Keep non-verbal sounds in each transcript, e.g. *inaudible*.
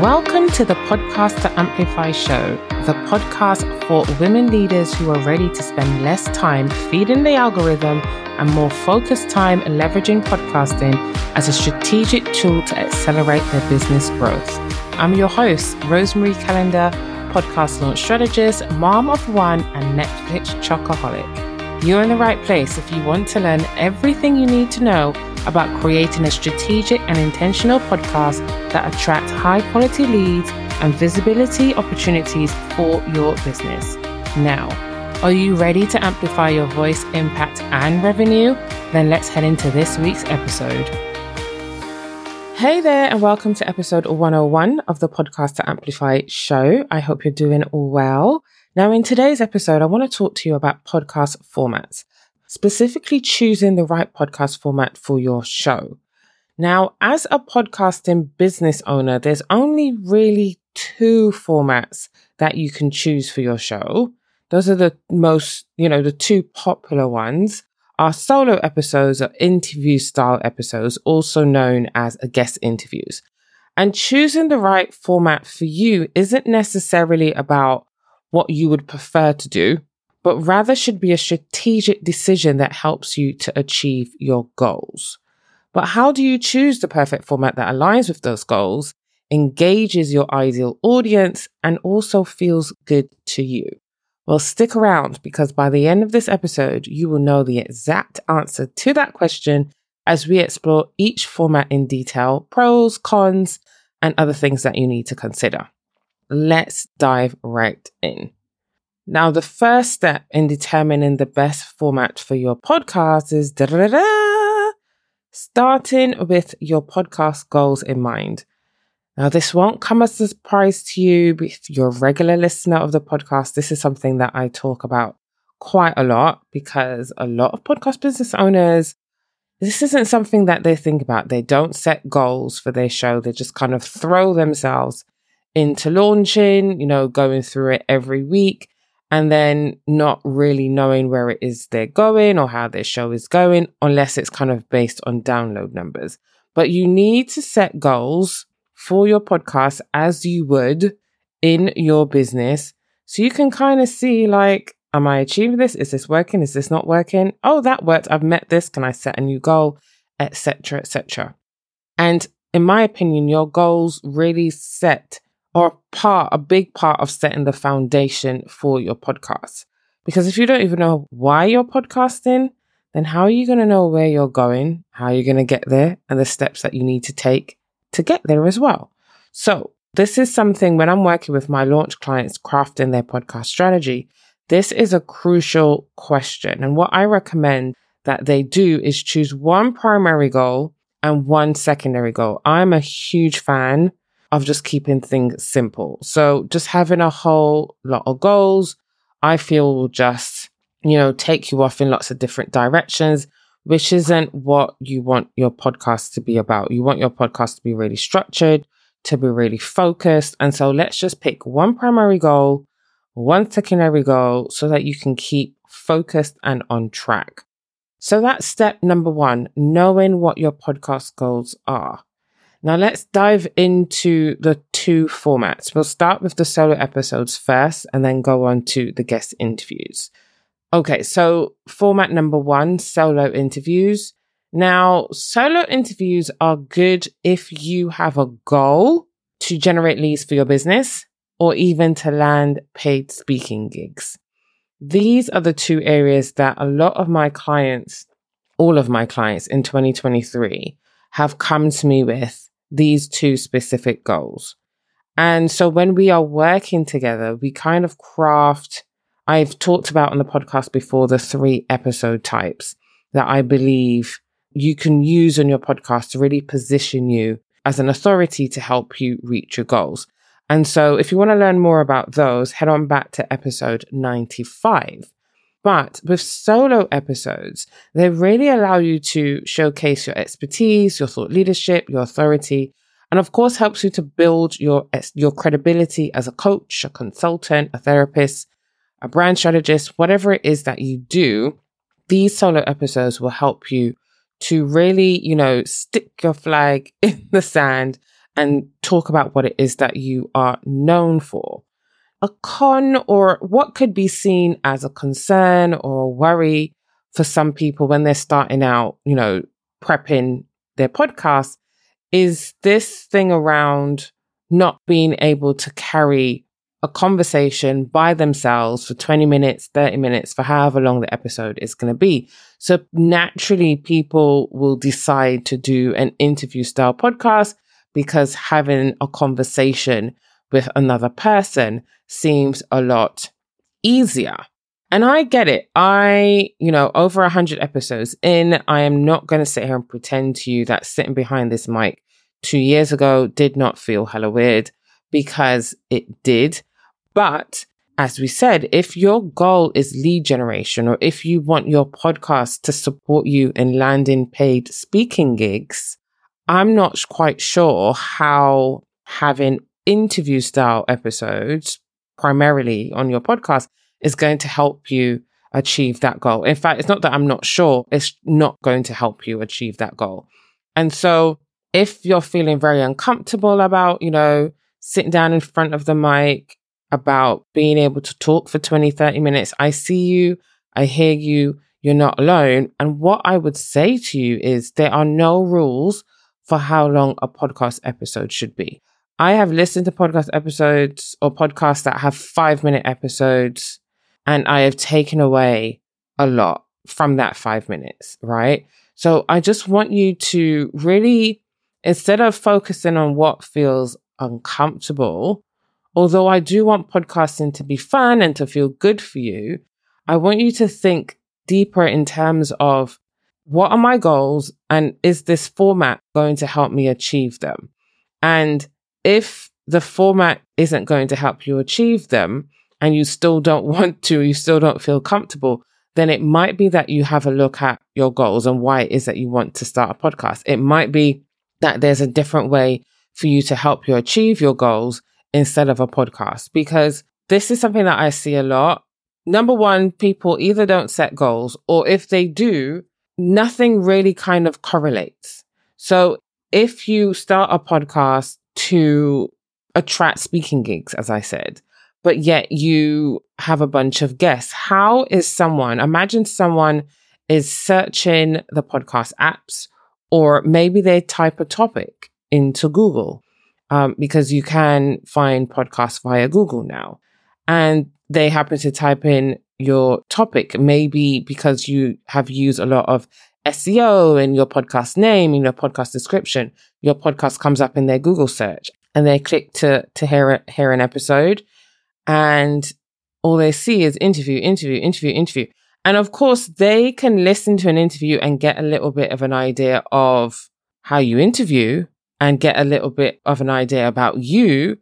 Welcome to the Podcast to Amplify show, the podcast for women leaders who are ready to spend less time feeding the algorithm and more focused time leveraging podcasting as a strategic tool to accelerate their business growth. I'm your host, Rosemary Calendar, podcast launch strategist, mom of one, and Netflix chocoholic. You're in the right place if you want to learn everything you need to know about creating a strategic and intentional podcast that attract high quality leads and visibility opportunities for your business. Now, are you ready to amplify your voice, impact, and revenue? Then let's head into this week's episode. Hey there, and welcome to episode 101 of the Podcast to Amplify show. I hope you're doing well. Now, in today's episode, I want to talk to you about podcast formats specifically choosing the right podcast format for your show. Now, as a podcasting business owner, there's only really two formats that you can choose for your show. Those are the most, you know, the two popular ones are solo episodes or interview style episodes, also known as guest interviews. And choosing the right format for you isn't necessarily about what you would prefer to do but rather should be a strategic decision that helps you to achieve your goals. But how do you choose the perfect format that aligns with those goals, engages your ideal audience, and also feels good to you? Well, stick around because by the end of this episode, you will know the exact answer to that question as we explore each format in detail, pros, cons, and other things that you need to consider. Let's dive right in. Now, the first step in determining the best format for your podcast is starting with your podcast goals in mind. Now, this won't come as a surprise to you if you're a regular listener of the podcast. This is something that I talk about quite a lot because a lot of podcast business owners, this isn't something that they think about. They don't set goals for their show. They just kind of throw themselves into launching, you know, going through it every week and then not really knowing where it is they're going or how their show is going, unless it's kind of based on download numbers. But you need to set goals for your podcast as you would in your business. So you can kind of see, like, am I achieving this? Is this working? Is this not working? Oh, that worked. I've met this. Can I set a new goal? Etc. Etc. And in my opinion, your goals really set are part, a big part of setting the foundation for your podcast. Because if you don't even know why you're podcasting, then how are you going to know where you're going, how you're going to get there, and the steps that you need to take to get there as well? So, this is something when I'm working with my launch clients crafting their podcast strategy, this is a crucial question. And what I recommend that they do is choose one primary goal and one secondary goal. I'm a huge fan of just keeping things simple. So just having a whole lot of goals, I feel will just, you know, take you off in lots of different directions, which isn't what you want your podcast to be about. You want your podcast to be really structured, to be really focused. And so let's just pick one primary goal, one secondary goal so that you can keep focused and on track. So that's step number one, knowing what your podcast goals are. Now let's dive into the two formats. We'll start with the solo episodes first and then go on to the guest interviews. Okay, so format number one, solo interviews. Now, solo interviews are good if you have a goal to generate leads for your business or even to land paid speaking gigs. These are the two areas that a lot of my clients, all of my clients in 2023 have come to me with these two specific goals. And so when we are working together, we kind of craft, I've talked about on the podcast before the three episode types that I believe you can use on your podcast to really position you as an authority to help you reach your goals. And so if you want to learn more about those, head on back to episode 95. But with solo episodes, they really allow you to showcase your expertise, your thought leadership, your authority, and of course helps you to build your, your credibility as a coach, a consultant, a therapist, a brand strategist, whatever it is that you do. These solo episodes will help you to really, you know, stick your flag *laughs* in the sand and talk about what it is that you are known for. A con or what could be seen as a concern or a worry for some people when they're starting out, you know, prepping their podcast is this thing around not being able to carry a conversation by themselves for 20 minutes, 30 minutes, for however long the episode is going to be. So naturally, people will decide to do an interview style podcast because having a conversation with another person seems a lot easier. And I get it. I, you know, over a hundred episodes in, I am not going to sit here and pretend to you that sitting behind this mic two years ago did not feel hella weird because it did. But as we said, if your goal is lead generation or if you want your podcast to support you in landing paid speaking gigs, I'm not quite sure how having interview style episodes primarily on your podcast is going to help you achieve that goal. In fact, it's not that I'm not sure, it's not going to help you achieve that goal. And so if you're feeling very uncomfortable about, you know, sitting down in front of the mic, about being able to talk for 20, 30 minutes, I see you, I hear you, you're not alone. And what I would say to you is there are no rules for how long a podcast episode should be. I have listened to podcast episodes or podcasts that have five minute episodes and I have taken away a lot from that five minutes, right? So I just want you to really, instead of focusing on what feels uncomfortable, although I do want podcasting to be fun and to feel good for you, I want you to think deeper in terms of what are my goals and is this format going to help me achieve them? And if the format isn't going to help you achieve them, and you still don't *laughs* want to, you still don't feel comfortable, then it might be that you have a look at your goals and why it is that you want to start a podcast. It might be that there's a different way for you to help you achieve your goals instead of a podcast because this is something that I see a lot. Number one, people either don't set goals or if they do, nothing really kind of correlates. So if you start a podcast to attract speaking gigs, as I said, but yet you have a bunch of guests. How is someone, imagine someone is searching the podcast apps, or maybe they type a topic into Google, um, because you can find podcasts via Google now. And they happen to type in your topic, maybe because you have used a lot of SEO in your podcast name, in your podcast description, your podcast comes up in their Google search and they click to, to hear, hear an episode and all they see is interview, interview, interview, interview. And of course, they can listen to an interview and get a little bit of an idea of how you interview and get a little bit of an idea about you.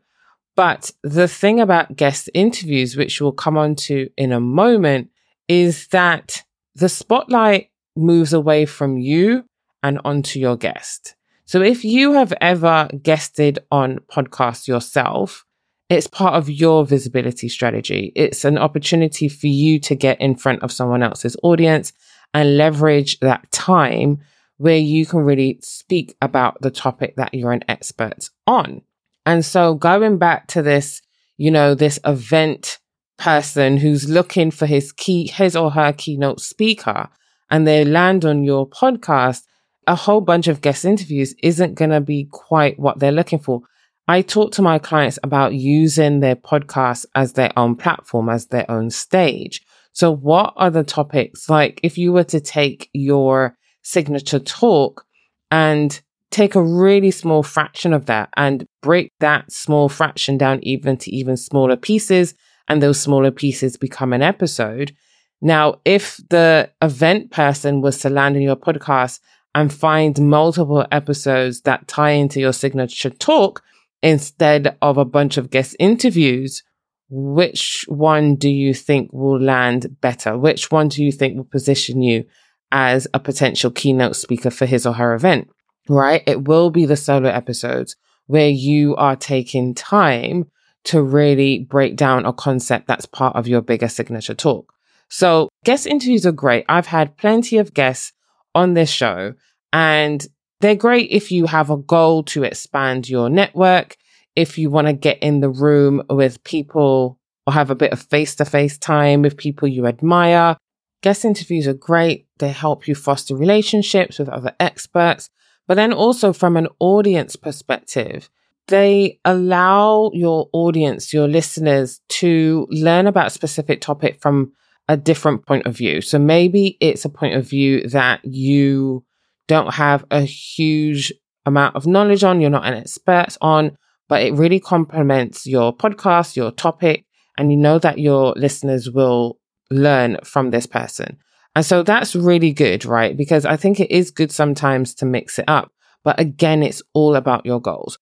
But the thing about guest interviews, which we'll come on to in a moment, is that the spotlight moves away from you and onto your guest. So if you have ever guested on podcasts yourself, it's part of your visibility strategy. It's an opportunity for you to get in front of someone else's audience and leverage that time where you can really speak about the topic that you're an expert on. And so going back to this, you know, this event person who's looking for his key, his or her keynote speaker, and they land on your podcast, a whole bunch of guest interviews isn't going to be quite what they're looking for. I talk to my clients about using their podcast as their own platform, as their own stage. So what are the topics? Like if you were to take your signature talk and take a really small fraction of that and break that small fraction down even to even smaller pieces and those smaller pieces become an episode. Now, if the event person was to land in your podcast and find multiple episodes that tie into your signature talk, instead of a bunch of guest interviews, which one do you think will land better? Which one do you think will position you as a potential keynote speaker for his or her event? Right? It will be the solo episodes where you are taking time to really break down a concept that's part of your bigger signature talk. So guest interviews are great. I've had plenty of guests on this show and they're great if you have a goal to expand your network, if you want to get in the room with people or have a bit of face to face time with people you admire. Guest interviews are great. They help you foster relationships with other experts. But then also from an audience perspective, they allow your audience, your listeners to learn about a specific topic from a different point of view. So maybe it's a point of view that you don't have a huge amount of knowledge on, you're not an expert on, but it really complements your podcast, your topic, and you know that your listeners will learn from this person. And so that's really good, right? Because I think it is good sometimes to mix it up. But again, it's all about your goals.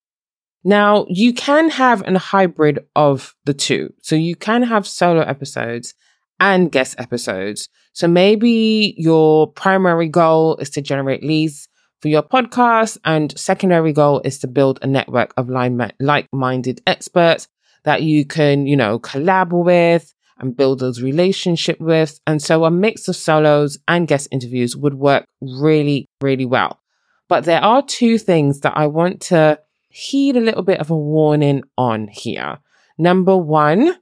Now, you can have a hybrid of the two. So you can have solo episodes and guest episodes. So maybe your primary goal is to generate leads for your podcast and secondary goal is to build a network of like-minded experts that you can, you know, collab with and build those relationship with. And so a mix of solos and guest interviews would work really, really well. But there are two things that I want to heed a little bit of a warning on here. Number one,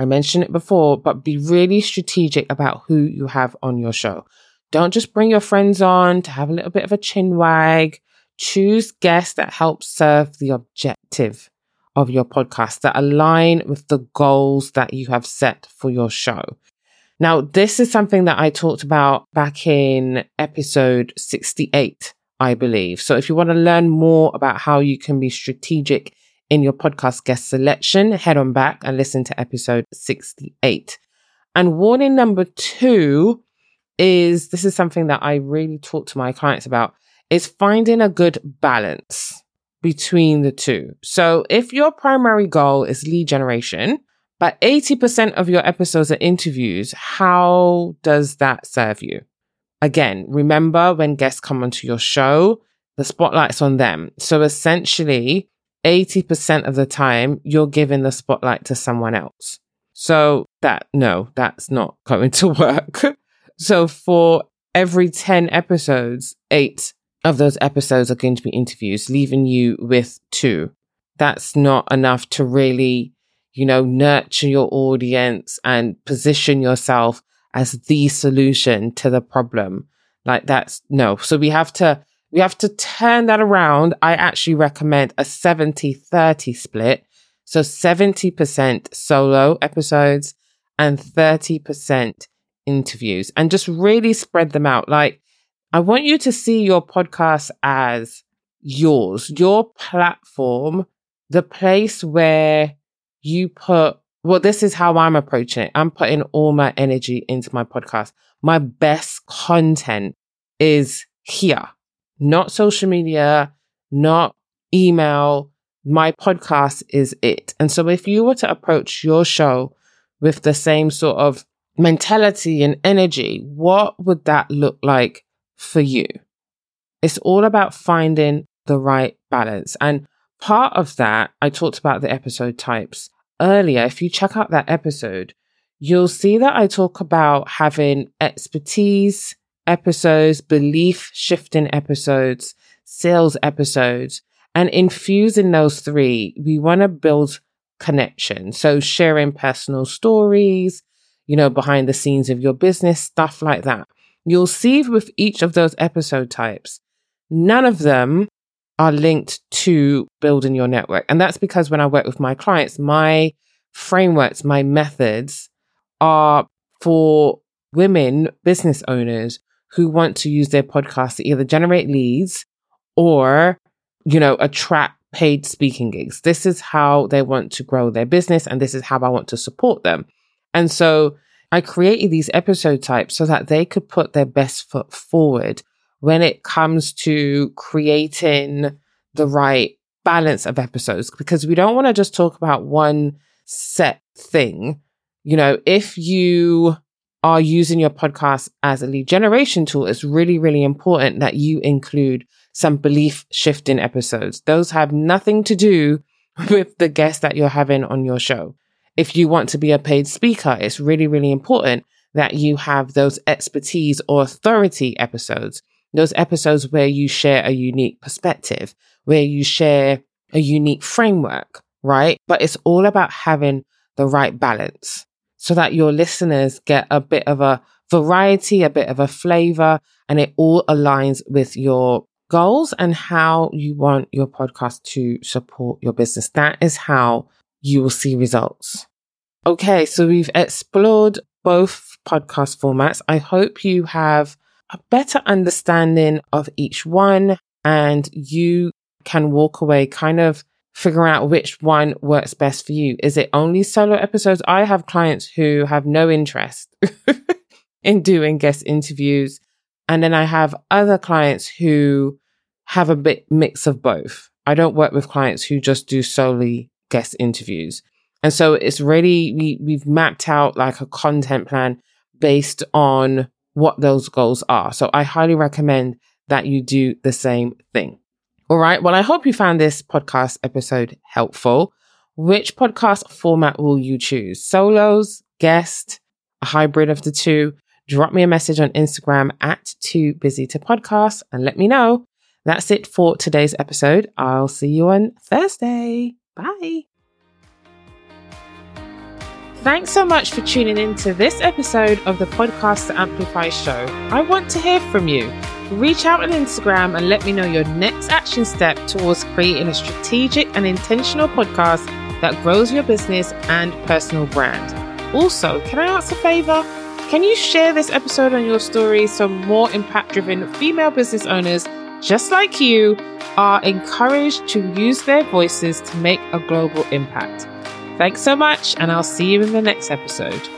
I mentioned it before, but be really strategic about who you have on your show. Don't just bring your friends on to have a little bit of a chin wag. Choose guests that help serve the objective of your podcast that align with the goals that you have set for your show. Now, this is something that I talked about back in episode 68 I believe. So if you want to learn more about how you can be strategic in your podcast guest selection, head on back and listen to episode 68. And warning number two is this is something that I really talk to my clients about is finding a good balance between the two. So if your primary goal is lead generation, but 80% of your episodes are interviews, how does that serve you? Again, remember when guests come onto your show, the spotlight's on them. So essentially, 80% of the time, you're giving the spotlight to someone else. So that, no, that's not going *laughs* to work. so for every 10 episodes, eight of those episodes are going to be interviews, leaving you with two. That's not enough to really, you know, nurture your audience and position yourself as the solution to the problem. Like that's no. So we have to, we have to turn that around. I actually recommend a 70 30 split. So 70% solo episodes and 30% interviews and just really spread them out. Like I want you to see your podcast as yours, your platform, the place where you put well, this is how I'm approaching it. I'm putting all my energy into my podcast. My best content is here, not social media, not email. My podcast is it. And so if you were to approach your show with the same sort of mentality and energy, what would that look like for you? It's all about finding the right balance. And part of that, I talked about the episode types earlier, if you check out that episode, you'll see that I talk about having expertise episodes, belief shifting episodes, sales episodes, and infusing those three, we want to build connection. So sharing personal stories, you know, behind the scenes of your business, stuff like that. You'll see with each of those episode types, none of them are linked to building your network. And that's because when I work with my clients, my frameworks, my methods are for women business owners who want to use their podcast to either generate leads or, you know, attract paid speaking gigs. This is how they want to grow their business and this is how I want to support them. And so I created these episode types so that they could put their best foot forward when it comes to creating the right balance of episodes because we don't want to just talk about one set thing. You know, if you are using your podcast as a lead generation tool, it's really, really important that you include some belief shifting episodes. Those have nothing to do *laughs* with the guest that you're having on your show. If you want to be a paid speaker, it's really, really important that you have those expertise or authority episodes those episodes where you share a unique perspective, where you share a unique framework, right? But it's all about having the right balance so that your listeners get a bit of a variety, a bit of a flavor, and it all aligns with your goals and how you want your podcast to support your business. That is how you will see results. Okay, so we've explored both podcast formats. I hope you have a better understanding of each one and you can walk away kind of figure out which one works best for you. Is it only solo episodes? I have clients who have no interest *laughs* in doing guest interviews. And then I have other clients who have a bit mix of both. I don't work with clients who just do solely guest interviews. And so it's really, we, we've mapped out like a content plan based on what those goals are. So I highly recommend that you do the same thing. All right. Well, I hope you found this podcast episode helpful. Which podcast format will you choose? Solos, guest, a hybrid of the two? Drop me a message on Instagram at too busy to podcast and let me know. That's it for today's episode. I'll see you on Thursday. Bye. Thanks so much for tuning in to this episode of the Podcast to Amplify show. I want to hear from you. Reach out on Instagram and let me know your next action step towards creating a strategic and intentional podcast that grows your business and personal brand. Also, can I ask a favor? Can you share this episode on your story so more impact driven female business owners just like you are encouraged to use their voices to make a global impact? Thanks so much, and I'll see you in the next episode.